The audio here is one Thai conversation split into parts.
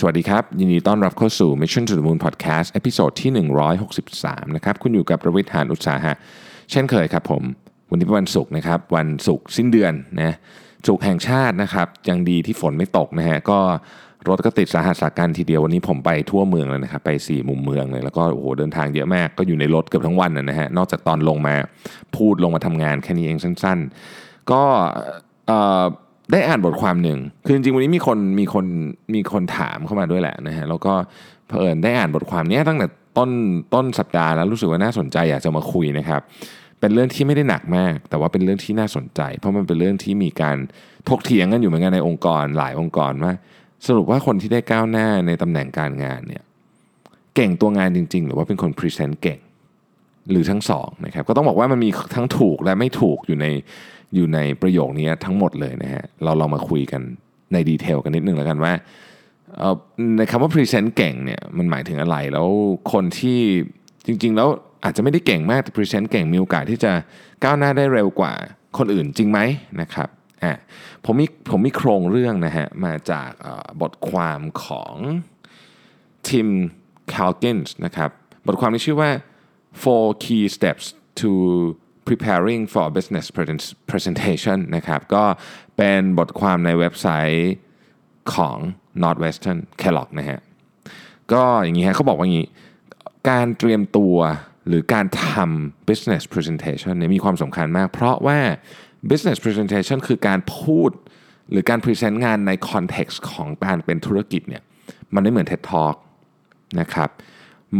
สวัสดีครับ ยินดีต้อนรับเข้าสู่ Mission to the Moon Podcast ตอนที่ 163 นะครับ คุณอยู่กับประวิทยานอุตสาหะ เช่นเคยครับผม วันนี้เป็นวันศุกร์นะครับ วันศุกร์สิ้นเดือนนะศุกร์แห่งชาตินะครับ ยังดีที่ฝนไม่ตกนะฮะ ก็รถก็ติดสาหัสสากันทีเดียววันนี้ผมไปทั่วเมืองเลยนะครับ ไป 4 มุมเมืองเลยแล้วก็โอ้โหเดินทางเยอะมาก ก็อยู่ในรถเกือบทั้งวันนะฮะ นอกจากตอนลงมาพูดลงมาทำงานแค่นี้เองสั้น ๆ ก็เอ่อ ได้อ่านบทความหนึ่งคือจริงๆวันนี้มีคนมีคนมีคนถามเข้ามาด้วยแหละนะฮะแล้วก็เผอิญได้อ่านบทความนี้ตั้งแต่ต้นต้นสัปดาห์แล้วรู้สึกว่าน่าสนใจอยากจะมาคุยนะครับ เป็นเรื่องที่ไม่ได้หนักมาก แต่ว่าเป็นเรื่องที่น่าสนใจ เพราะมันเป็นเรื่องที่มีการถกเถียงกันอยู่เหมือนกันในองค์กรหลายองค์กรว่าสรุปว่าคนที่ได้ก้าวหน้าในตำแหน่งการงานเนี่ยเก่งตัวงานจริง ๆ หรือว่าเป็นคนพรีเซนต์เก่งหรือทั้งสองนะครับก็ต้องบอกว่ามันมีทั้งถูกและไม่ถูกอยู่ใน อยู่ในประโยคนี้ทั้งหมดเลยนะฮะเราเรามาคุยกันใน detail กันนิดนึงแล้วกันว่าในคำว่า present เก่งเนี่ยมันหมายถึงอะไรแล้วคนที่จริง ๆ แล้วอาจจะไม่ได้เก่งมากแต่ present เก่งมีโอกาสที่จะก้าวหน้าได้เร็วกว่าคนอื่นจริงไหมนะครับอะผมมีผมมีโครงเรื่องนะฮะมาจากบทความของทิมคาลกินส์นะครับบทความนี้ชื่อว่า four key steps to preparing for business present- presentation นะครับก็เป็นบทความในเว็บไซต์ของ Northwestern Kellogg นะฮะก็อย่างนี้ฮะเขาบอกว่าอย่างนี้ การเตรียมตัวหรือการทำ business presentation เนี่ยมีความสำคัญมาก เพราะว่า business presentation คือการพูดหรือการ present งานใน context ของการเป็นธุรกิจเนี่ยมันไม่เหมือน TED Talk นะครับ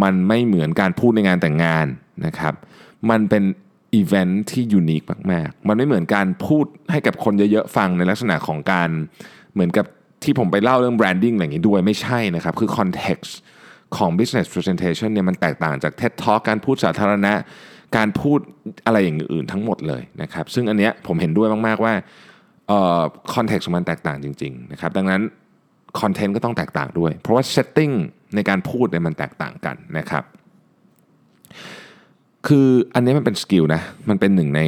มันไม่เหมือนการพูดในงานแต่งงานนะครับ มันเป็น อีเวนท์ที่ unique มากๆ มันไม่เหมือนการพูดให้กับคนเยอะๆฟังในลักษณะของการเหมือนกับที่ผมไปเล่าเรื่อง branding อะไรอย่างนี้ด้วยไม่ใช่นะครับ คือ context ของ business presentation เนี่ยมันแตกต่างจาก TED Talk การพูดสาธารณะ การพูดอะไรอย่างอื่นทั้งหมดเลยนะครับ ซึ่งอันเนี้ยผมเห็นด้วยมากๆว่าเอ่อ context ของมันแตกต่างจริงๆนะครับดังนั้น content ก็ต้องแตกต่างด้วย เพราะว่า setting ในการพูดเนี่ยมันแตกต่างกันนะครับ คืออันนี้มันเป็น skill นะ มันเป็นหนึ่งใน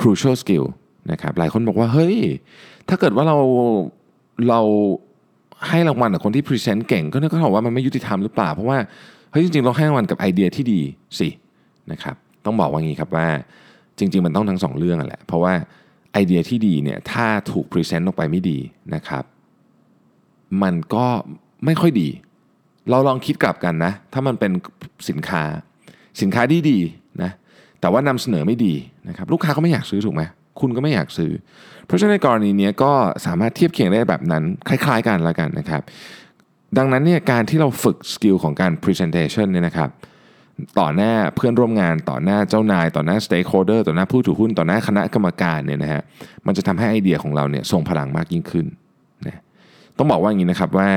crucial skill นะครับ หลายคนบอกว่า เฮ้ย ถ้าเกิดว่าเราเราให้รางวัลกับคนที่ present เก่ง ก็นึกว่าว่ามันไม่ยุติธรรมหรือเปล่า เพราะว่า เฮ้ย จริงๆ เราให้รางวัลกับไอเดียที่ดีสินะครับ ต้องบอกว่างี้ครับว่าจริง ๆ มันต้องทั้งสองเรื่องแหละ เพราะว่าไอเดียที่ดีเนี่ย ถ้าถูก present ออกไปไม่ดีนะครับ มันก็ไม่ค่อยดี เราลองคิดกลับกันนะ ถ้ามันเป็นสินค้า สินค้าดีดีๆนะแต่ว่านำเสนอไม่ดีนะครับลูกค้าก็ไม่อยากซื้อถูกไหมคุณก็ไม่อยากซื้อ เพราะฉะนั้นในกรณีนี้ก็สามารถเทียบเคียงได้แบบนั้น คล้ายๆกันละกันนะครับ ดังนั้นเนี่ยการที่เราฝึก skill ของการ presentation เนี่ยนะครับต่อหน้าเพื่อนร่วมงานต่อหน้าเจ้านาย ต่อหน้า stakeholder ต่อหน้าผู้ถือหุ้นต่อหน้าคณะกรรมการเนี่ยนะฮะมันจะทำให้ไอเดียของเราเนี่ยทรงพลังมากยิ่งขึ้นนะต้องบอกว่าอย่างนี้นะครับว่า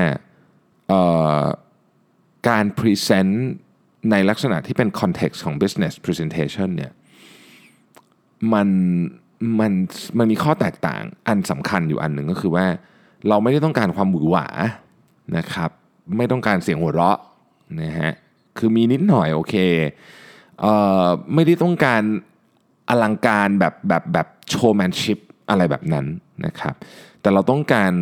การพรีเซนต์ ในลักษณะที่เป็น context ของ business presentation เนี่ยมันมันมันมีข้อแตกต่างอันสำคัญอยู่อันหนึ่งก็คือว่าเราไม่ได้ต้องการความหวือหวานะครับ ไม่ต้องการเสียงหัวเราะนะฮะคือมีนิดหน่อยโอเคเอ่อไม่ได้ต้องการอลังการแบบแบบแบบโชว์แมนชิพอะไรแบบนั้นนะครับ แต่เราต้องการ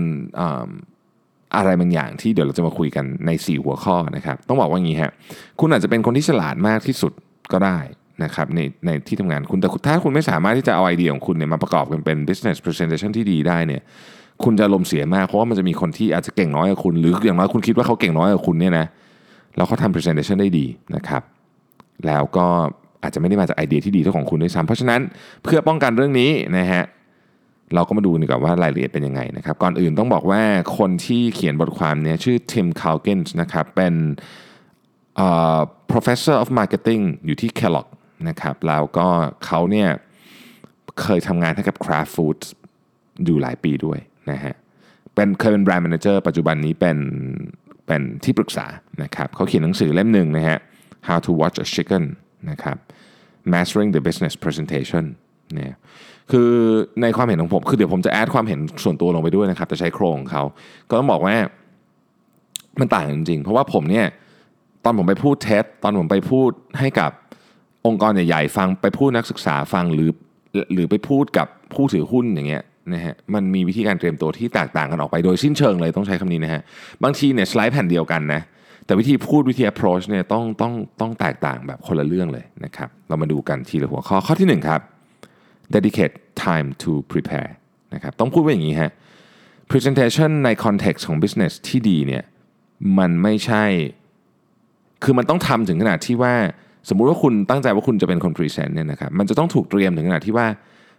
อะไรบางอย่างที่เดี๋ยวเราจะมาคุยกันใน 4 หัวข้อนะครับ ต้องบอกว่าอย่างนี้ฮะคุณอาจจะเป็นคนที่ฉลาดมากที่สุดก็ได้นะครับในในที่ทำงานคุณแต่ถ้าคุณไม่สามารถที่จะเอาไอเดียของคุณเนี่ยมาประกอบกันเป็น business presentation ที่ดีได้เนี่ยคุณจะลมเสียมากเพราะว่ามันจะมีคนที่อาจจะเก่งน้อยกว่าคุณ หรืออย่างน้อยคุณคิดว่าเขาเก่งน้อยกว่าคุณเนี่ยนะแล้วเขาทำ presentation ได้ดีนะครับแล้วก็อาจจะไม่ได้มาจากไอเดียที่ดีเท่าของคุณด้วยซ้ำเพราะฉะนั้นเพื่อป้องกันเรื่องนี้นะฮะ เราก็มาดูดีกว่าว่ารายละเอียดเป็นยังไงนะครับ ก่อนอื่นต้องบอกว่าคนที่เขียนบทความนี้ชื่อ Tim Calkins นะครับเป็นอ่อ professor of marketing อยู่ที่ Kellogg นะครับแล้วก็เขาเนี่ยเคยทำงานให้กับ Kraft Foods อยู่หลายปีด้วยนะฮะเป็นเคยเป็น brand manager ปัจจุบันนี้เป็นเป็นที่ปรึกษานะครับเขาเขียนหนังสือเล่มหนึ่งนะฮะ How to Watch a Chicken นะครับ Mastering the Business Presentation เนี่ยคือในความเห็นของผม คือเดี๋ยวผมจะแอดความเห็นส่วนตัวลงไปด้วยนะครับจะใช้โครงของเขา ก็ต้องบอกว่ามันต่างจริงๆ เพราะว่าผมเนี่ยตอนผมไปพูดเท็ตอนผมไปพูดให้กับองค์กรใหญ่ๆ ฟังไปพูดนักศึกษาฟังหรือหรือไปพูดกับผู้ถือหุ้นอย่างเงี้ยนะฮะมันมีวิธีการเตรียมตัวที่แตกต่างกันออกไปโดยสิ้นเชิงเลยต้องใช้คำนี้นะฮะบางทีเนี่ยสไลด์แผ่นเดียวกันนะแต่วิธีพูดวิธี approach เนี่ยต้องต้องต้องแตกต่างแบบคนละเรื่องเลยนะครับ เรามาดูกันทีละหัวข้อข้อที่หนึ่งครับ dedicate time to prepare นะครับต้องพูดว่าอย่างนี้ฮะ presentation ใน context ของ business ที่ดีเนี่ยมันไม่ใช่ คือมันต้องทำถึงขนาดที่ว่า สมมุติว่าคุณตั้งใจว่าคุณจะเป็นคน present เนี่ยนะครับมันจะต้องถูกเตรียมถึงขนาดที่ว่า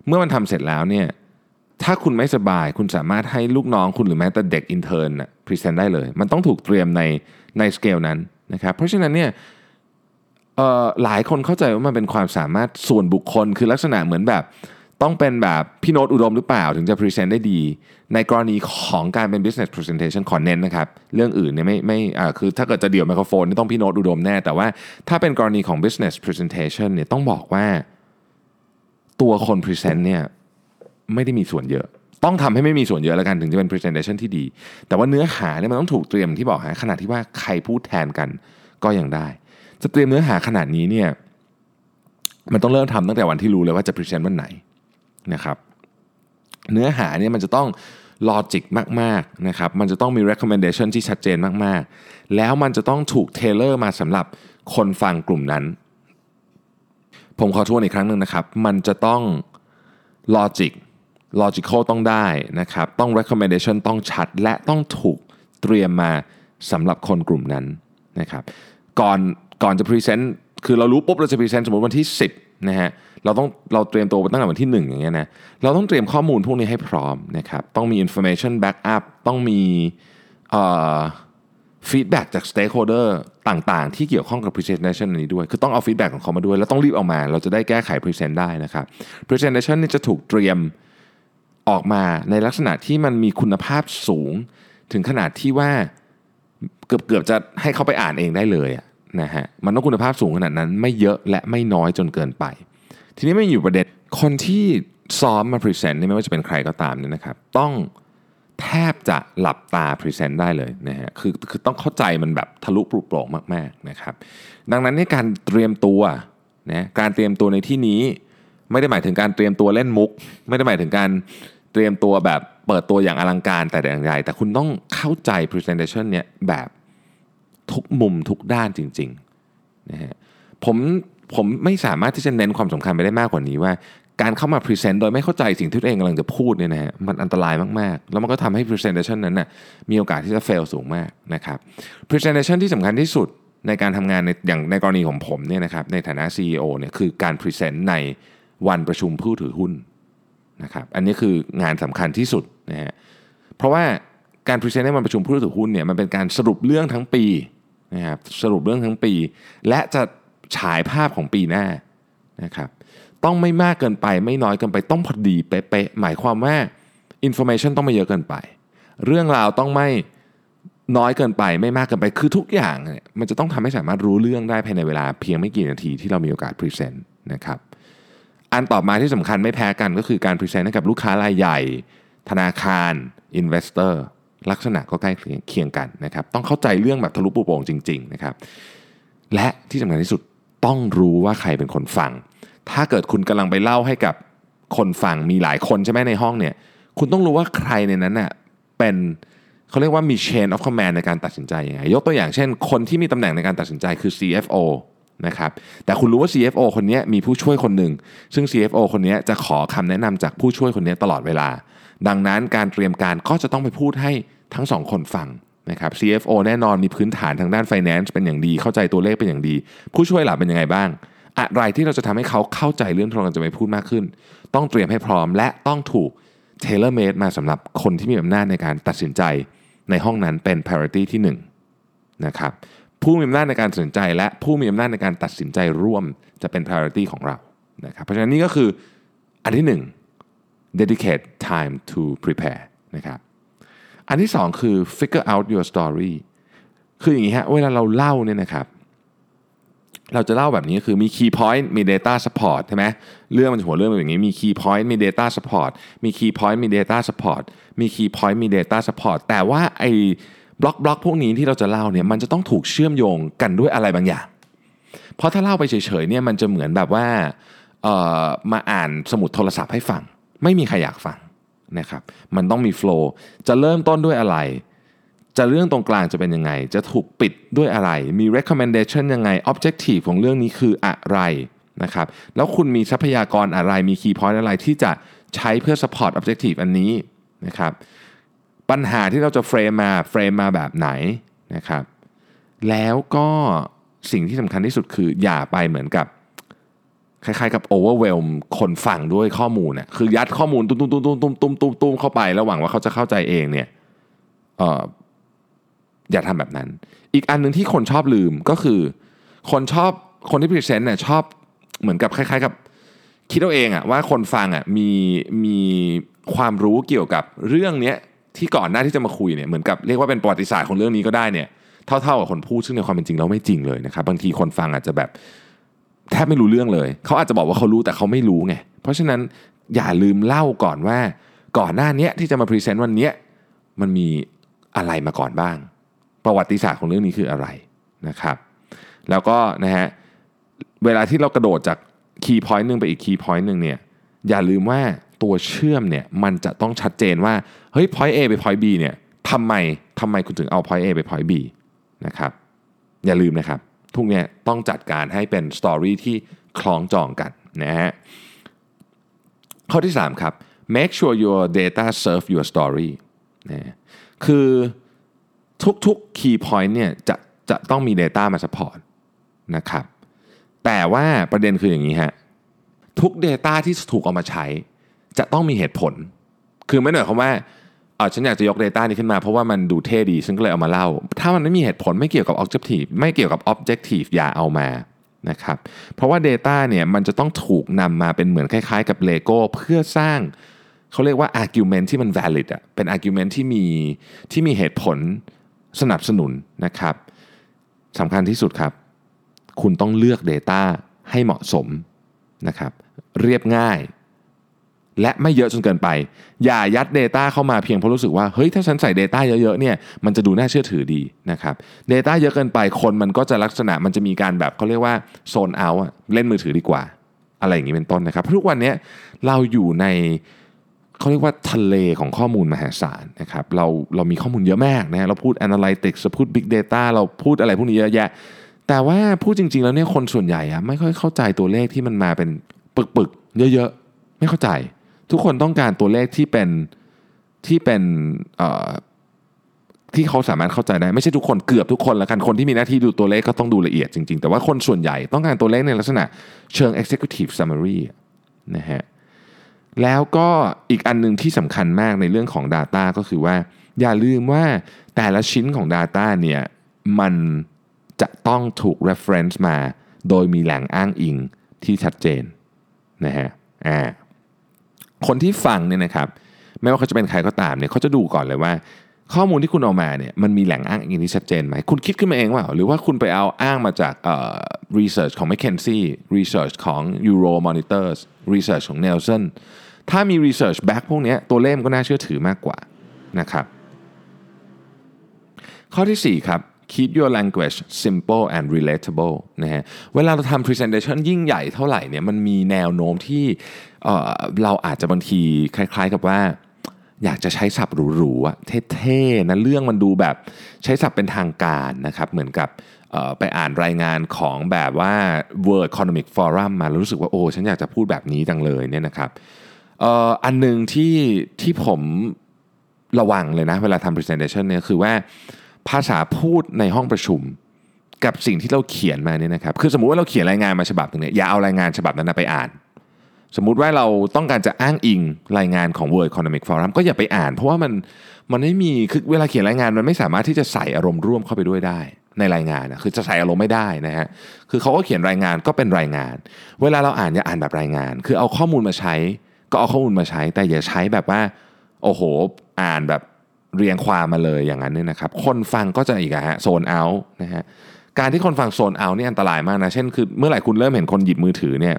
เมื่อมันทำเสร็จแล้วเนี่ยถ้าคุณไม่สบายคุณสามารถให้ลูกน้องคุณหรือแม้แต่เด็ก intern อะ present ได้เลย มันต้องถูกเตรียมในในสเกลนั้นนะครับเพราะฉะนั้นเนี่ย หลายคนเข้าใจว่ามันเป็นความสามารถส่วนบุคคล คือลักษณะเหมือนแบบต้องเป็นแบบพี่โน้ตอุดมหรือเปล่าถึงจะ present ได้ดี ในกรณีของการเป็น business presentation ขอเน้นนะครับ เรื่องอื่นเนี่ยไม่ไม่อ่าคือถ้าเกิดจะเดี่ยวไมโครโฟนนี่ต้องพี่โน้ตอุดมแน่ แต่ว่าถ้าเป็นกรณีของ business presentation เนี่ยต้องบอกว่าตัวคน present เนี่ยไม่ได้มีส่วนเยอะ ต้องทำให้ไม่มีส่วนเยอะแล้วกันถึงจะเป็น presentation ที่ดี แต่ว่าเนื้อหาเนี่ยมันต้องถูกเตรียมที่บอกฮะขนาดที่ว่าใครพูดแทนกันก็ยังได้ จะเตรียมเนื้อหาขนาดนี้เนี่ยมันต้องเริ่มทำตั้งแต่วันที่รู้เลยว่าจะ present วันไหนนะครับ เนื้อหาเนี่ยมันจะต้อง logic มากๆนะครับ มันจะต้องมี recommendation ที่ชัดเจนมากๆ แล้วมันจะต้องถูก tailor มาสำหรับคนฟังกลุ่มนั้น ผมขอทวนอีกครั้งหนึ่งนะครับ มันจะต้องลอจิก logical ต้องได้นะครับ ต้อง recommendation ต้องชัด และต้องถูกเตรียมมาสำหรับคนกลุ่มนั้นนะครับ ก่อน ก่อนจะ present คือเรารู้ปุ๊บเราจะ present สมมติวันที่ 10นะฮะเราต้องเราเตรียมตัวตั้งแต่วันที่ 1 อย่างเงี้ยนะเราต้องเตรียมข้อมูลพวกนี้ให้พร้อมนะครับต้องมี information backup ต้องมี feedback จาก stakeholder ต่างๆ ที่เกี่ยวข้องกับ presentation นี้ด้วย คือต้องเอา feedback ของเขามาด้วย แล้วต้องรีบเอามา เราจะได้แก้ไข present ได้นะครับ presentation นี่จะถูกเตรียมออกมาในลักษณะที่มันมีคุณภาพสูง ถึงขนาดที่ว่าเกือบเกือบจะให้เขาไปอ่านเองได้เลย นะฮะมันต้องคุณภาพสูงขนาดนั้น ไม่เยอะและไม่น้อยจนเกินไป ทีนี้มันอยู่ประเด็นคนที่ซ้อมมา present ไม่ว่าจะเป็นใครก็ตามเนี่ยนะครับ ต้องแทบจะหลับตา present ได้เลยนะฮะคือคือต้องเข้าใจมันแบบทะลุปรุโปร่งมากๆนะครับ ดังนั้นในการเตรียมตัวนะการเตรียมตัวในที่นี้ ไม่ได้หมายถึงการเตรียมตัวเล่นมุก ไม่ได้หมายถึงการเตรียมตัวแบบเปิดตัวอย่างอลังการแต่อย่างไรแต่คุณต้องเข้าใจ presentation เนี่ยแบบ ทุกมุมทุกด้านจริงๆนะฮะผมผมไม่สามารถที่จะเน้นความสำคัญไปได้มากกว่านี้ว่า การเข้ามา present โดยไม่เข้าใจสิ่งที่ตัวเองกำลังจะพูดเนี่ยนะฮะมันอันตรายมากๆ แล้วมันก็ทำให้ presentation นั้นน่ะมีโอกาสที่จะ fail สูงมากนะครับ presentation ที่สำคัญที่สุดในการทำงานในอย่างในกรณีของผมเนี่ยนะครับในฐานะ CEO เนี่ยคือการ present ในวันประชุมผู้ถือหุ้นนะครับอันนี้คืองานสำคัญที่สุดนะฮะเพราะว่า การพรีเซนต์ในวันประชุมผู้ถือหุ้นเนี่ยมันเป็นการสรุปเรื่องทั้งปีนะครับสรุปเรื่องทั้งปี และจะฉายภาพของปีหน้านะครับต้องไม่มากเกินไปไม่น้อยเกินไปต้องพอดีเป๊ะๆหมายความว่า information ต้องไม่เยอะเกินไป เรื่องราวต้องไม่น้อยเกินไปไม่มากเกินไปคือทุกอย่างเนี่ยมันจะต้องทำให้สามารถรู้เรื่องได้ภายในเวลาเพียงไม่กี่นาทีที่เรามีโอกาสพรีเซนต์นะครับอันต่อมาที่สำคัญไม่แพ้กันก็คือการพรีเซนต์ให้กับลูกค้ารายใหญ่ ธนาคาร investor ลักษณะก็ใกล้เคียงกันนะครับ ต้องเข้าใจเรื่องแบบทะลุปรุโปร่งจริง ๆนะครับ และที่สำคัญที่สุดต้องรู้ว่าใครเป็นคนฟัง ถ้าเกิดคุณกำลังไปเล่าให้กับคนฟังมีหลายคนใช่ไหมในห้องเนี่ย คุณต้องรู้ว่าใครในนั้นน่ะเป็นเขาเรียกว่ามี chain of command ในการตัดสินใจยังไงยกตัวอย่างเช่น คนที่มีตำแหน่งในการตัดสินใจคือ CFO นะครับแต่คุณรู้ว่า CFO คนนี้มีผู้ช่วยคนหนึ่ง ซึ่ง CFO คนนี้จะขอคำแนะนำจากผู้ช่วยคนนี้ตลอดเวลา ดังนั้นการเตรียมการก็จะต้องไปพูดให้ทั้งสองคนฟังนะครับ CFO แน่นอนมีพื้นฐานทางด้าน finance เป็นอย่างดี เข้าใจตัวเลขเป็นอย่างดี ผู้ช่วยหลับเป็นยังไงบ้าง อะไรที่เราจะทำให้เขาเข้าใจเรื่องที่เราจะไปพูดมากขึ้น ต้องเตรียมให้พร้อมและต้องถูก tailor made มาสำหรับคนที่มีอำนาจในการตัดสินใจในห้องนั้นเป็น priority ที่1นะครับผู้มีอำนาจในการตัดสินใจ และผู้มีอำนาจในการตัดสินใจร่วมจะเป็น priority ของเรานะครับเพราะฉะนั้นนี่ก็คืออันที่ 1 dedicate time to prepare นะครับอันที่สองคือ figure out your story คืออย่างนี้ฮะเวลาเราเล่าเนี่ยนะครับ เราจะเล่าแบบนี้คือมี key point มี data support ใช่ไหมเรื่องมันหัวเรื่องเป็นอย่างนี้มี key point มี data support มี key point มี data support มี key point มี data support แต่ว่าไอ้บล็อกบล็อกพวกนี้ที่เราจะเล่าเนี่ยมันจะต้องถูกเชื่อมโยงกันด้วยอะไรบางอย่าง เพราะถ้าเล่าไปเฉยๆเนี่ยมันจะเหมือนแบบว่าเออมาอ่านสมุดโทรศัพท์ให้ฟัง ไม่มีใครอยากฟังนะครับมันต้องมีโฟล์จะเริ่มต้นด้วยอะไร จะเรื่องตรงกลางจะเป็นยังไง จะถูกปิดด้วยอะไร มี recommendation ยังไง objective ของเรื่องนี้คืออะไรนะครับแล้วคุณมีทรัพยากรอะไรมี key point อะไรที่จะใช้เพื่อ support objective อันนี้นะครับปัญหาที่เราจะ frame มา frame มาแบบไหนนะครับแล้วก็สิ่งที่สำคัญที่สุดคืออย่าไปเหมือนกับ คล้ายๆกับ overwhelm คนฟังด้วยข้อมูลเนี่ยคือยัดข้อมูลตุ้มตุ้มตุ้มตุ้มตุ้มตุ้มตุ้มตุ้มเข้าไปแล้วหวังว่าเขาจะเข้าใจเองเนี่ยเอออย่าทำแบบนั้น อีกอันหนึ่งที่คนชอบลืมก็คือ คนชอบคนที่พรีเซนต์เนี่ยชอบเหมือนกับคล้าย ๆ กับคิดเอาเองอะว่าคนฟังอะมีมีความรู้เกี่ยวกับเรื่องเนี้ยที่ก่อนหน้าที่จะมาคุยเนี่ยเหมือนกับเรียกว่าเป็นประวัติศาสตร์ของเรื่องนี้ก็ได้เนี่ยเท่าๆกับคนพูดซึ่งในความเป็นจริงแล้วไม่จริงเลยนะครับบางทีคนฟังอาจจะแบบ แทบไม่รู้เรื่องเลย เขาอาจจะบอกว่าเขารู้แต่เขาไม่รู้ไง เพราะฉะนั้นอย่าลืมเล่าก่อนว่า ก่อนหน้านี้ที่จะมาพรีเซนต์วันนี้มันมีอะไรมาก่อนบ้าง ประวัติศาสตร์ของเรื่องนี้คืออะไรนะครับ แล้วก็นะฮะเวลาที่เรากระโดดจาก key point หนึ่งไปอีก key point หนึ่งเนี่ยอย่าลืมว่าตัวเชื่อมเนี่ยมันจะต้องชัดเจนว่าเฮ้ย point A ไป point B เนี่ยทำไมทำไมคุณถึงเอา point A ไป point B นะครับอย่าลืมนะครับ ทุกเนี้ยต้องจัดการให้เป็น story ที่คล้องจองกันนะฮะข้อที่ 3 ครับ make sure your data serve your story นะคือทุกๆ key point เนี่ยจะจะต้องมี Data มา support นะครับ แต่ว่าประเด็นคืออย่างนี้ฮะ ทุก Data ที่ถูกเอามาใช้ จะต้องมีเหตุผล คือไม่หน่อยคำว่า เออฉันอยากจะยก Data นี้ขึ้นมาเพราะว่ามันดูเท่ดีฉันก็เลยเอามาเล่า ถ้ามันไม่มีเหตุผลไม่เกี่ยวกับ Objective ไม่เกี่ยวกับ Objective อย่าเอามานะครับเพราะว่า Data เนี่ยมันจะต้องถูกนำมาเป็นเหมือนคล้ายๆ กับ Lego เพื่อสร้างเขาเรียกว่า argument ที่มัน valid อะเป็น argument ที่มีที่มีเหตุผลสนับสนุนนะครับสำคัญที่สุดครับ คุณต้องเลือก Data ให้เหมาะสมนะครับเรียบง่าย และไม่เยอะจนเกินไป อย่ายัด Data เข้ามาเพียงเพราะรู้สึกว่าเฮ้ยถ้าฉันใส่ Data เยอะๆเนี่ยมันจะดูน่าเชื่อถือดีนะครับ Data เยอะเกินไปคนมันก็จะลักษณะมันจะมีการแบบเขาเรียกว่าโซนเอาเล่นมือถือดีกว่า อะไรอย่างนี้เป็นต้นนะครับทุกวันนี้เราอยู่ในเขาเรียกว่าทะเลของข้อมูลมหาศาลนะครับเราเรามีข้อมูลเยอะมากนะเราพูด Analytics เราพูด Big Data เราพูดอะไรพวกนี้เยอะแยะ แต่ว่าพูดจริง ๆ แล้วเนี่ยคนส่วนใหญ่อะไม่ค่อยเข้าใจตัวเลขที่มันมาเป็นปึกๆเยอะ ๆ ไม่เข้าใจ ทุกคนต้องการตัวเลขที่เป็นที่เป็นที่เขาสามารถเข้าใจได้ไม่ใช่ทุกคนเกือบทุกคนละกันคนที่มีหน้าที่ดูตัวเลขก็ต้องดูละเอียดจริง ๆ แต่ว่าคนส่วนใหญ่ต้องการตัวเลขในลักษณะเชิง executive summary นะฮะแล้วก็อีกอันหนึ่งที่สำคัญมากในเรื่องของ Data ก็คือว่า อย่าลืมว่าแต่ละชิ้นของ Data เนี่ยมันจะต้องถูก reference มา โดยมีแหล่งอ้างอิงที่ชัดเจนนะฮะอ่า คนที่ฟังเนี่ยนะครับไม่ว่าเขาจะเป็นใครก็ตามเนี่ยเขาจะดูก่อนเลยว่า ข้อมูลที่คุณเอามาเนี่ยมันมีแหล่งอ้างอิงที่ชัดเจนไหมคุณคิดขึ้นมาเองว่าหรือว่าคุณไปเอาอ้างมาจากเอ่อ research ของ McKinsey research ของ Euro Monitors research ของ Nelson ถ้ามี research back พวกนี้ตัวเลขก็น่าเชื่อถือมากกว่านะครับข้อที่ 4 ครับ keep your language simple and relatable นะฮะเวลาเราทำ presentation ยิ่งใหญ่เท่าไหร่เนี่ยมันมีแนวโน้มที่เเราอาจจะบางทีคล้าย ๆ กับว่า อยากจะใช้ศัพท์หรูๆอะเท่ๆนะเรื่องมันดูแบบใช้ศัพท์เป็นทางการนะครับ เหมือนกับไปอ่านรายงานของแบบว่า World Economic Forum มารู้สึกว่าโอ้ฉันอยากจะพูดแบบนี้จังเลยเนี่ยนะครับอันหนึ่งที่ที่ผมระวังเลยนะ เวลาทำ presentation เนี่ยคือว่า ภาษาพูดในห้องประชุม กับสิ่งที่เราเขียนมาเนี่ยนะครับคือสมมุติว่าเราเขียนรายงานมาฉบับหนึ่งเนี่ยอย่าเอารายงานฉบับนั้นไปอ่าน สมมุติว่าเราต้องการจะอ้างอิงรายงานของ World Economic Forum ก็อย่าไปอ่าน เพราะว่ามันมันไม่มีคือเวลาเขียนรายงานมันไม่สามารถที่จะใส่อารมณ์ร่วมเข้าไปด้วยได้ในรายงานนะคือจะใส่อารมณ์ไม่ได้นะฮะคือเขาก็เขียนรายงานก็เป็นรายงาน เวลาเราอ่านอย่าอ่านแบบรายงาน คือเอาข้อมูลมาใช้ ก็เอาข้อมูลมาใช้ แต่อย่าใช้แบบว่าโอ้โห อ่านแบบ เรียงความมาเลยอย่างนั้นเนี่ยนะครับ คนฟังก็จะอีกอะฮะโซนเอาท์นะฮะการที่คนฟังโซนเอาท์นี่อันตรายมากนะ เช่นคือเมื่อไหร่คุณเริ่มเห็นคนหยิบมือถือเนี่ย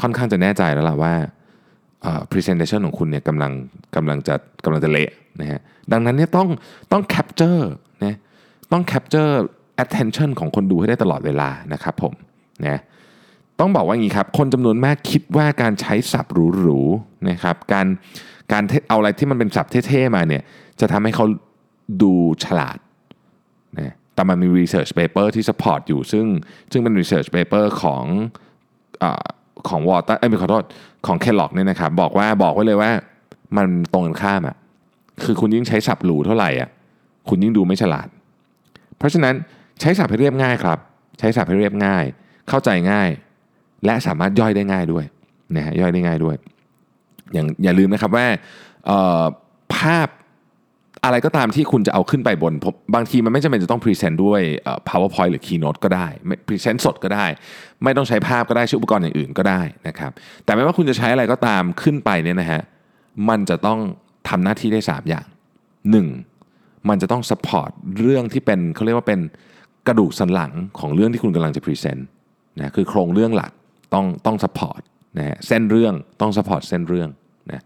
ค่อนข้างจะแน่ใจแล้วล่ะว่า presentation ของคุณเนี่ยกำลังกำลังจะกำลังจะเละนะฮะดังนั้นเนี่ยต้องต้อง capture นะต้อง capture attention ของคนดูให้ได้ตลอดเวลานะครับผมนะต้องบอกว่าอย่างนี้ครับ คนจำนวนมากคิดว่าการใช้ศัพท์หรูๆนะครับการการเอาอะไรที่มันเป็นศัพท์เท่ๆมาเนี่ย จะทำให้เขาดูฉลาดนะแต่มันมี research paper ที่ support อยู่ซึ่งซึ่งเป็น research paper ของอของ Wharton เอ้ยขอโทษของ Kellogg เนี่ยนะครับบอกว่าบอกไว้เลยว่ามันตรงกันข้ามอะคือคุณยิ่งใช้ศัพท์หรูเท่าไหร่อะคุณยิ่งดูไม่ฉลาด เพราะฉะนั้นใช้ศัพท์ให้เรียบง่ายครับ ใช้ศัพท์ให้เรียบง่าย เข้าใจง่าย และสามารถย่อยได้ง่ายด้วยนะฮะย่อยได้ง่ายด้วย อย่างอย่าลืมนะครับว่าภาพ อะไรก็ตามที่คุณจะเอาขึ้นไปบน บางทีมันไม่จำเป็นจะต้องพรีเซนต์ด้วย powerpoint หรือ keynote ก็ได้พรีเซนต์สดก็ได้ ไม่ต้องใช้ภาพก็ได้ใช้อุปกรณ์อย่างอื่นก็ได้นะครับแต่ไม่ว่าคุณจะใช้อะไรก็ตามขึ้นไปเนี่ยนะฮะมันจะต้องทำหน้าที่ได้ 3 อย่าง 1. มันจะต้อง support เรื่องที่เป็นเขาเรียกว่าเป็นกระดูกสันหลังของเรื่องที่คุณกำลังจะพรีเซนต์นะคือโครงเรื่องหลักต้องต้อง support นะฮะเส้นเรื่องต้อง support เส้นเรื่องนะ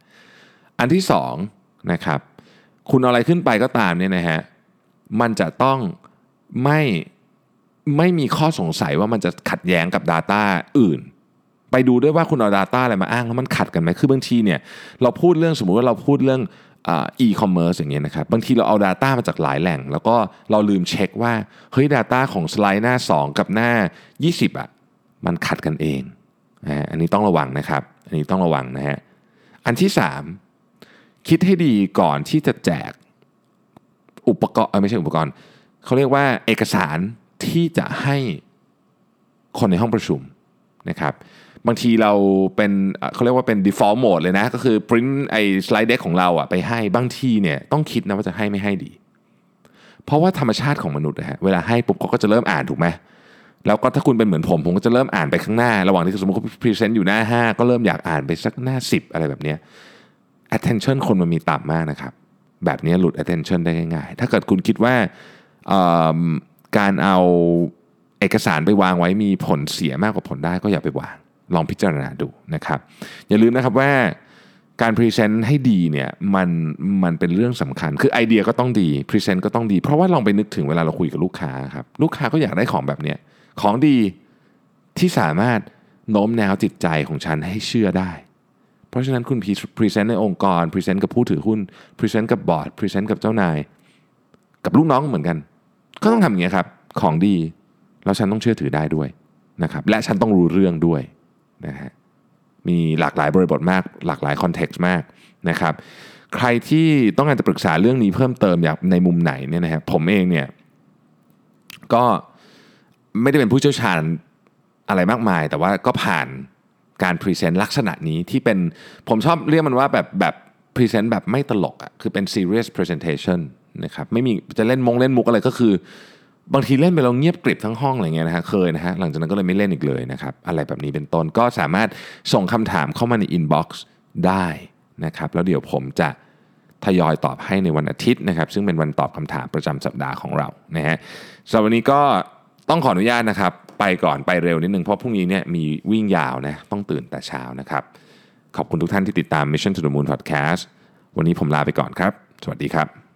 อันที่2นะครับ คุณอะไรขึ้นไปก็ตามเนี่ยนะฮะมันจะต้องไม่ไม่มีข้อสงสัยว่ามันจะขัดแย้งกับ Data อื่น ไปดูด้วยว่าคุณเอา Data อะไรมาอ้างแล้วมันขัดกันไหมคือบางทีเนี่ยเราพูดเรื่องสมมุติว่าเราพูดเรื่องอีคอมเมิร์ซอย่างเงี้ยนะครับบางทีเราเอา Data มาจากหลายแหล่ง แล้วก็เราลืมเช็คว่าเฮ้ย Data ของสไลด์หน้า 2 กับหน้า 20อะมันขัดกันเองอันนี้ต้องระวังนะครับ อันนี้ต้องระวังนะฮะอันที่ 3 คิดให้ดีก่อนที่จะแจกอุปกรณ์ไม่ใช่อุปกรณ์เขาเรียกว่าเอกสารที่จะให้คนในห้องประชุมนะครับบางทีเราเป็นเขาเรียกว่าเป็น default mode เลยนะ ก็คือ print ไอ้ slide deck ของเราอะไปให้บางทีเนี่ยต้องคิดนะว่าจะให้ไม่ให้ดี เพราะว่าธรรมชาติของมนุษย์นะฮะเวลาให้ปุ๊บเขาก็จะเริ่มอ่านถูกไหมแล้วก็ถ้าคุณเป็นเหมือนผม ผมก็จะเริ่มอ่านไปข้างหน้า ระหว่างที่สมมติเขาพรีเซนต์อยู่หน้า 5 ก็เริ่มอยากอ่านไปสักหน้า 10 อะไรแบบนี้ attention คนมันมีต่ำมากนะครับ แบบนี้หลุด attention ได้ง่ายๆ ถ้าเกิดคุณคิดว่าการเอาเอกสารไปวางไว้มีผลเสียมากกว่าผลได้ก็อย่าไปวาง ลองพิจารณาดูนะครับ อย่าลืมนะครับว่าการพรีเซนต์ให้ดีเนี่ยมันมันเป็นเรื่องสำคัญ คือไอเดียก็ต้องดีพรีเซนต์ก็ต้องดี เพราะว่าลองไปนึกถึงเวลาเราคุยกับลูกค้าครับลูกค้าก็อยากได้ของแบบเนี้ยของดีที่สามารถโน้มน้าวจิตใจของฉันให้เชื่อได้ เพราะฉะนั้นคุณพรีเซนต์ในองค์กรพรีเซนต์กับผู้ถือหุ้นพรีเซนต์กับบอร์ดพรีเซนต์กับเจ้านาย กับลูกน้องเหมือนกัน ก็ต้องทำอย่างนี้ครับ ของดี แล้วฉันต้องเชื่อถือได้ด้วยนะครับและฉันต้องรู้เรื่องด้วยนะฮะมีหลากหลายบริบทมาก หลากหลาย context มากนะครับใครที่ต้องการจะปรึกษาเรื่องนี้เพิ่มเติมอยากในมุมไหนเนี่ยนะครับผมเองเนี่ยก็ไม่ได้เป็นผู้เชี่ยวชาญอะไรมากมาย แต่ว่าก็ผ่าน การพรีเซนต์ลักษณะนี้ที่เป็นผมชอบเรียกมันว่าแบบแบบพรีเซนต์แบบไม่ตลกอะ่ะคือเป็น serious presentation นะครับไม่มีจะเล่นมงเล่นมุกอะไรก็คือบางทีเล่นไปแล้วเงียบกริบทั้งห้องอะไรเงี้ยนะฮะเคยนะฮะหลังจากนั้นก็เลยไม่เล่นอีกเลยนะครับอะไรแบบนี้เป็นต้นก็สามารถส่งคำถามเข้ามาในอินบ็อกซ์ได้นะครับแล้วเดี๋ยวผมจะทยอยตอบให้ในวันอาทิตย์นะครับ ซึ่งเป็นวันตอบคำถามประจำสัปดาห์ของเรานะฮะสำหรับวันนี้ก็ต้องขออนุญาตนะครับ ไปก่อนไปเร็วนิดนึงเพราะพรุ่งนี้เนี่ยมีวิ่งยาวนะต้องตื่นแต่เช้านะครับ ขอบคุณทุกท่านที่ติดตาม Mission to the Moon Podcast วันนี้ผมลาไปก่อนครับ สวัสดีครับ